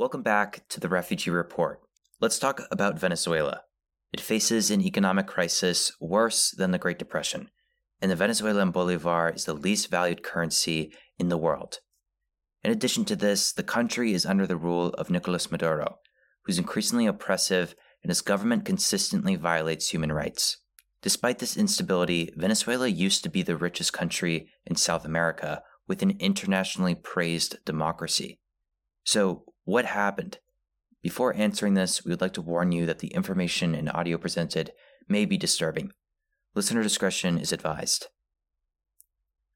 Welcome back to the Refugee Report. Let's talk about Venezuela. It faces an economic crisis worse than the Great Depression, and the Venezuelan bolivar is the least valued currency in the world. In addition to this, the country is under the rule of Nicolas Maduro, who's increasingly oppressive and his government consistently violates human rights. Despite this instability, Venezuela used to be the richest country in South America with an internationally praised democracy. So, what happened? Before answering this, we would like to warn you that the information and audio presented may be disturbing. Listener discretion is advised.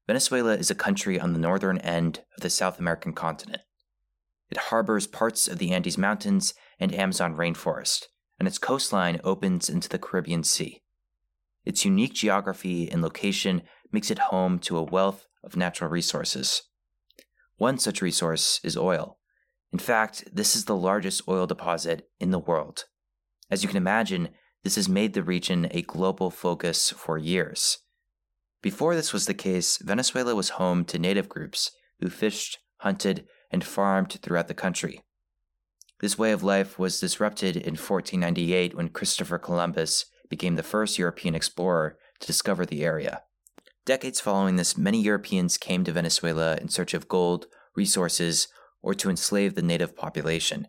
Venezuela is a country on the northern end of the South American continent. It harbors parts of the Andes Mountains and Amazon rainforest, and its coastline opens into the Caribbean Sea. Its unique geography and location makes it home to a wealth of natural resources. One such resource is oil. In fact, this is the largest oil deposit in the world. As you can imagine, this has made the region a global focus for years. Before this was the case, Venezuela was home to native groups who fished, hunted, and farmed throughout the country. This way of life was disrupted in 1498 when Christopher Columbus became the first European explorer to discover the area. Decades following this, many Europeans came to Venezuela in search of gold, resources, or to enslave the native population.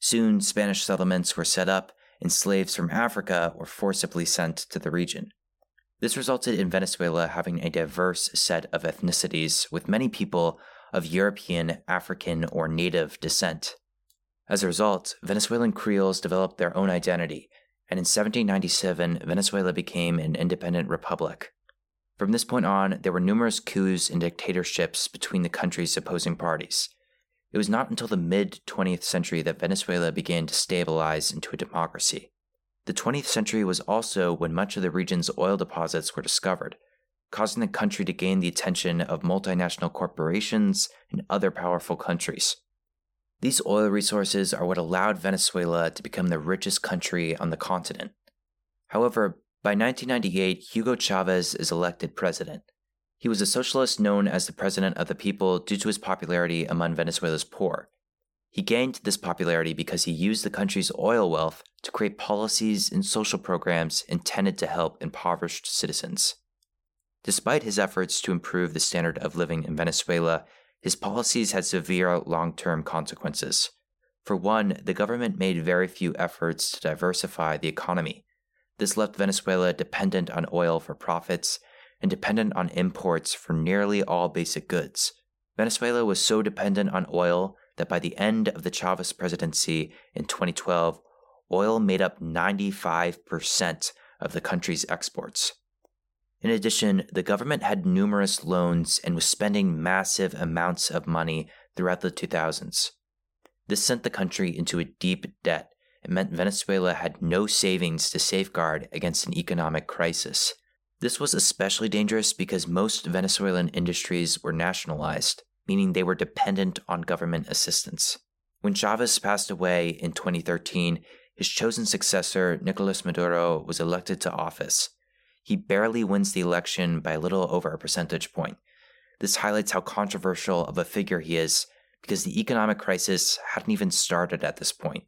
Soon, Spanish settlements were set up, and slaves from Africa were forcibly sent to the region. This resulted in Venezuela having a diverse set of ethnicities, with many people of European, African, or native descent. As a result, Venezuelan Creoles developed their own identity, and in 1797, Venezuela became an independent republic. From this point on, there were numerous coups and dictatorships between the country's opposing parties. It was not until the mid 20th century that Venezuela began to stabilize into a democracy. The 20th century was also when much of the region's oil deposits were discovered, causing the country to gain the attention of multinational corporations and other powerful countries. These oil resources are what allowed Venezuela to become the richest country on the continent. However, by 1998, Hugo Chavez is elected president. He was a socialist known as the President of the People due to his popularity among Venezuela's poor. He gained this popularity because he used the country's oil wealth to create policies and social programs intended to help impoverished citizens. Despite his efforts to improve the standard of living in Venezuela, his policies had severe long term consequences. For one, the government made very few efforts to diversify the economy. This left Venezuela dependent on oil for profits and dependent on imports for nearly all basic goods. Venezuela was so dependent on oil that by the end of the Chavez presidency in 2012, oil made up 95% of the country's exports. In addition, the government had numerous loans and was spending massive amounts of money throughout the 2000s. This sent the country into a deep debt and meant Venezuela had no savings to safeguard against an economic crisis. This was especially dangerous because most Venezuelan industries were nationalized, meaning they were dependent on government assistance. When Chavez passed away in 2013, his chosen successor, Nicolas Maduro, was elected to office. He barely wins the election by a little over a percentage point. This highlights how controversial of a figure he is because the economic crisis hadn't even started at this point.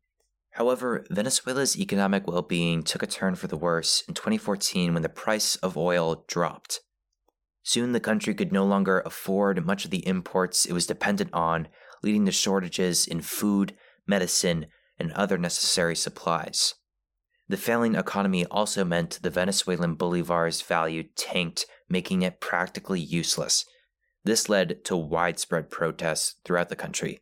However, Venezuela's economic well being took a turn for the worse in 2014 when the price of oil dropped. Soon the country could no longer afford much of the imports it was dependent on, leading to shortages in food, medicine, and other necessary supplies. The failing economy also meant the Venezuelan bolivar's value tanked, making it practically useless. This led to widespread protests throughout the country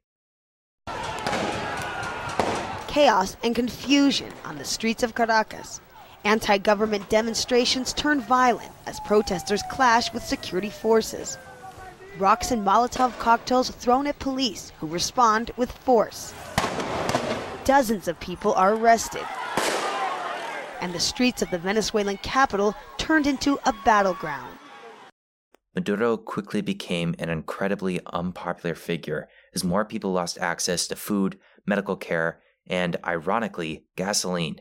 chaos and confusion on the streets of Caracas. Anti government demonstrations turned violent as protesters clashed with security forces. Rocks and Molotov cocktails thrown at police who respond with force. Dozens of people are arrested. And the streets of the Venezuelan capital turned into a battleground. Maduro quickly became an incredibly unpopular figure as more people lost access to food, medical care, and, ironically, gasoline.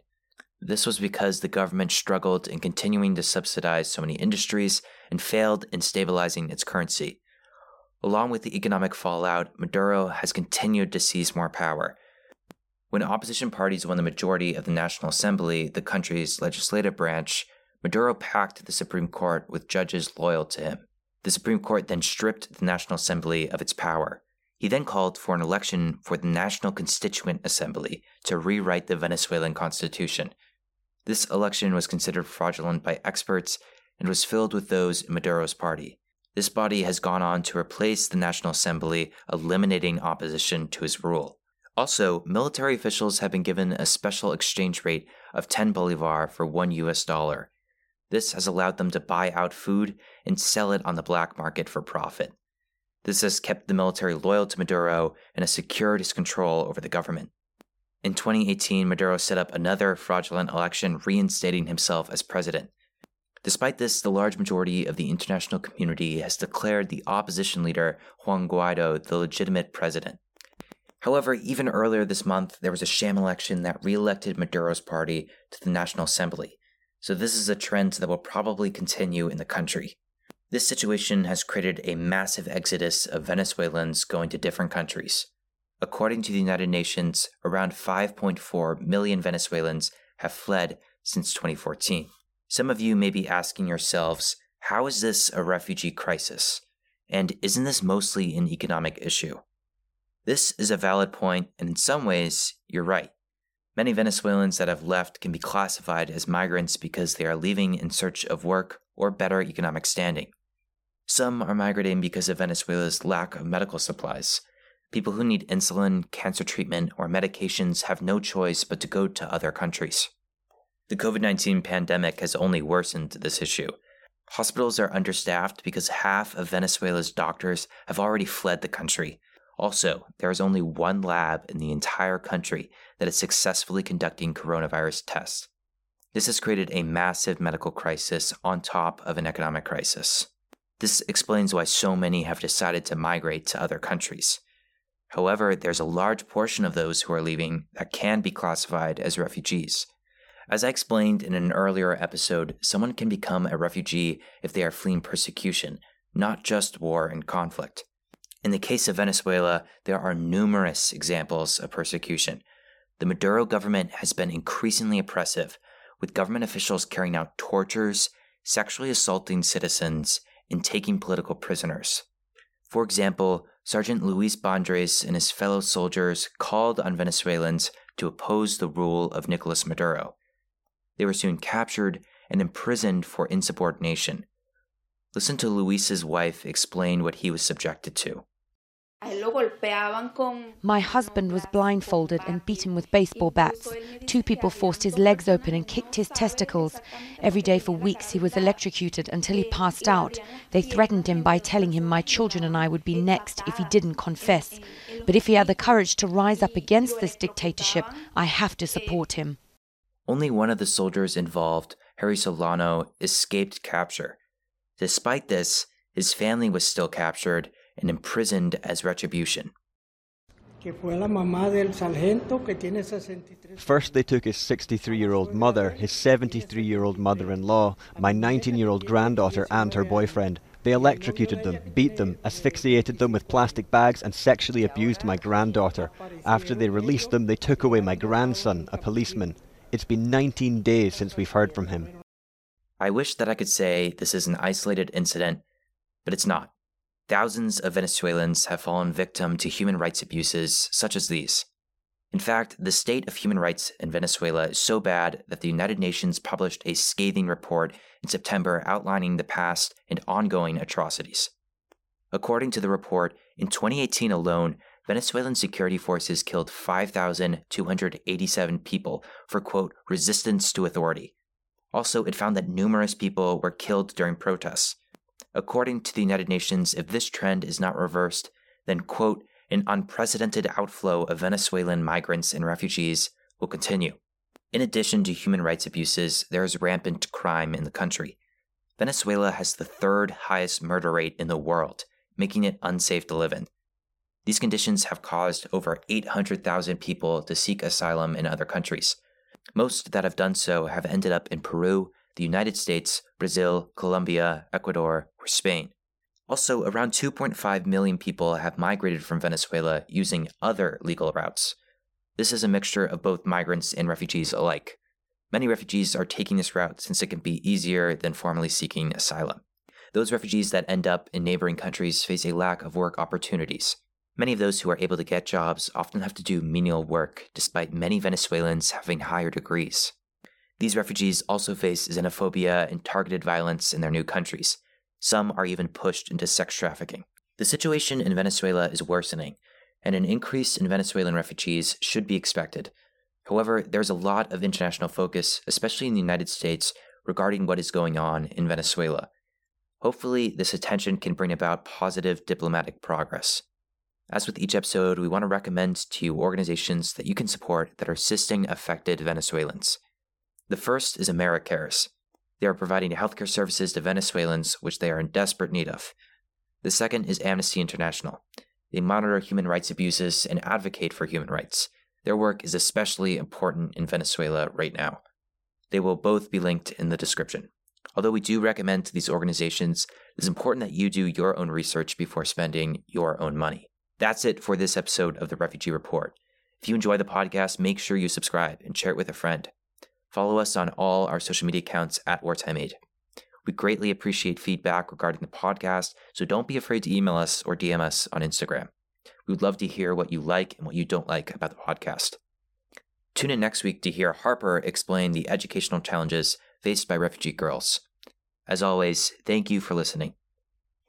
This was because the government struggled in continuing to subsidize so many industries and failed in stabilizing its currency. Along with the economic fallout, Maduro has continued to seize more power, When opposition parties won the majority of the National Assembly, the country's legislative branch, Maduro packed the Supreme Court with judges loyal to him. The Supreme Court then stripped the National Assembly of its power. He then called for an election for the National Constituent Assembly to rewrite the Venezuelan constitution. This election was considered fraudulent by experts and was filled with those in Maduro's party. This body has gone on to replace the National Assembly, eliminating opposition to his rule. Also, military officials have been given a special exchange rate of 10 bolivar for 1 US dollar. This has allowed them to buy out food and sell it on the black market for profit. This has kept the military loyal to Maduro and has secured his control over the government. In 2018, Maduro set up another fraudulent election, reinstating himself as president. Despite this, the large majority of the international community has declared the opposition leader, Juan Guaido, the legitimate president. However, even earlier this month, there was a sham election that re elected Maduro's party to the National Assembly. So, this is a trend that will probably continue in the country. This situation has created a massive exodus of Venezuelans going to different countries. According to the United Nations, around 5.4 million Venezuelans have fled since 2014. Some of you may be asking yourselves, how is this a refugee crisis? And isn't this mostly an economic issue? This is a valid point, and in some ways, you're right. Many Venezuelans that have left can be classified as migrants because they are leaving in search of work or better economic standing. Some are migrating because of Venezuela's lack of medical supplies. People who need insulin, cancer treatment, or medications have no choice but to go to other countries. The COVID 19 pandemic has only worsened this issue. Hospitals are understaffed because half of Venezuela's doctors have already fled the country. Also, there is only one lab in the entire country that is successfully conducting coronavirus tests. This has created a massive medical crisis on top of an economic crisis. This explains why so many have decided to migrate to other countries. However, there's a large portion of those who are leaving that can be classified as refugees. As I explained in an earlier episode, someone can become a refugee if they are fleeing persecution, not just war and conflict. In the case of Venezuela, there are numerous examples of persecution. The Maduro government has been increasingly oppressive, with government officials carrying out tortures, sexually assaulting citizens, and taking political prisoners. For example, Sergeant Luis Bandres and his fellow soldiers called on Venezuelans to oppose the rule of Nicolas Maduro. They were soon captured and imprisoned for insubordination. Listen to Luis's wife explain what he was subjected to. My husband was blindfolded and beaten with baseball bats. Two people forced his legs open and kicked his testicles. Every day for weeks he was electrocuted until he passed out. They threatened him by telling him my children and I would be next if he didn't confess. But if he had the courage to rise up against this dictatorship, I have to support him. Only one of the soldiers involved, Harry Solano, escaped capture. Despite this, his family was still captured and imprisoned as retribution. First, they took his 63 year old mother, his 73 year old mother in law, my 19 year old granddaughter, and her boyfriend. They electrocuted them, beat them, asphyxiated them with plastic bags, and sexually abused my granddaughter. After they released them, they took away my grandson, a policeman. It's been 19 days since we've heard from him. I wish that I could say this is an isolated incident, but it's not. Thousands of Venezuelans have fallen victim to human rights abuses such as these. In fact, the state of human rights in Venezuela is so bad that the United Nations published a scathing report in September outlining the past and ongoing atrocities. According to the report, in 2018 alone, Venezuelan security forces killed 5,287 people for, quote, resistance to authority. Also, it found that numerous people were killed during protests. According to the United Nations, if this trend is not reversed, then, quote, an unprecedented outflow of Venezuelan migrants and refugees will continue. In addition to human rights abuses, there is rampant crime in the country. Venezuela has the third highest murder rate in the world, making it unsafe to live in. These conditions have caused over 800,000 people to seek asylum in other countries. Most that have done so have ended up in Peru, the United States, Brazil, Colombia, Ecuador, or Spain. Also, around 2.5 million people have migrated from Venezuela using other legal routes. This is a mixture of both migrants and refugees alike. Many refugees are taking this route since it can be easier than formally seeking asylum. Those refugees that end up in neighboring countries face a lack of work opportunities. Many of those who are able to get jobs often have to do menial work, despite many Venezuelans having higher degrees. These refugees also face xenophobia and targeted violence in their new countries. Some are even pushed into sex trafficking. The situation in Venezuela is worsening, and an increase in Venezuelan refugees should be expected. However, there's a lot of international focus, especially in the United States, regarding what is going on in Venezuela. Hopefully, this attention can bring about positive diplomatic progress. As with each episode, we want to recommend to you organizations that you can support that are assisting affected Venezuelans. The first is AmeriCares. They are providing healthcare services to Venezuelans, which they are in desperate need of. The second is Amnesty International. They monitor human rights abuses and advocate for human rights. Their work is especially important in Venezuela right now. They will both be linked in the description. Although we do recommend to these organizations, it is important that you do your own research before spending your own money. That's it for this episode of the Refugee Report. If you enjoy the podcast, make sure you subscribe and share it with a friend. Follow us on all our social media accounts at Wartime Aid. We greatly appreciate feedback regarding the podcast, so don't be afraid to email us or DM us on Instagram. We would love to hear what you like and what you don't like about the podcast. Tune in next week to hear Harper explain the educational challenges faced by refugee girls. As always, thank you for listening.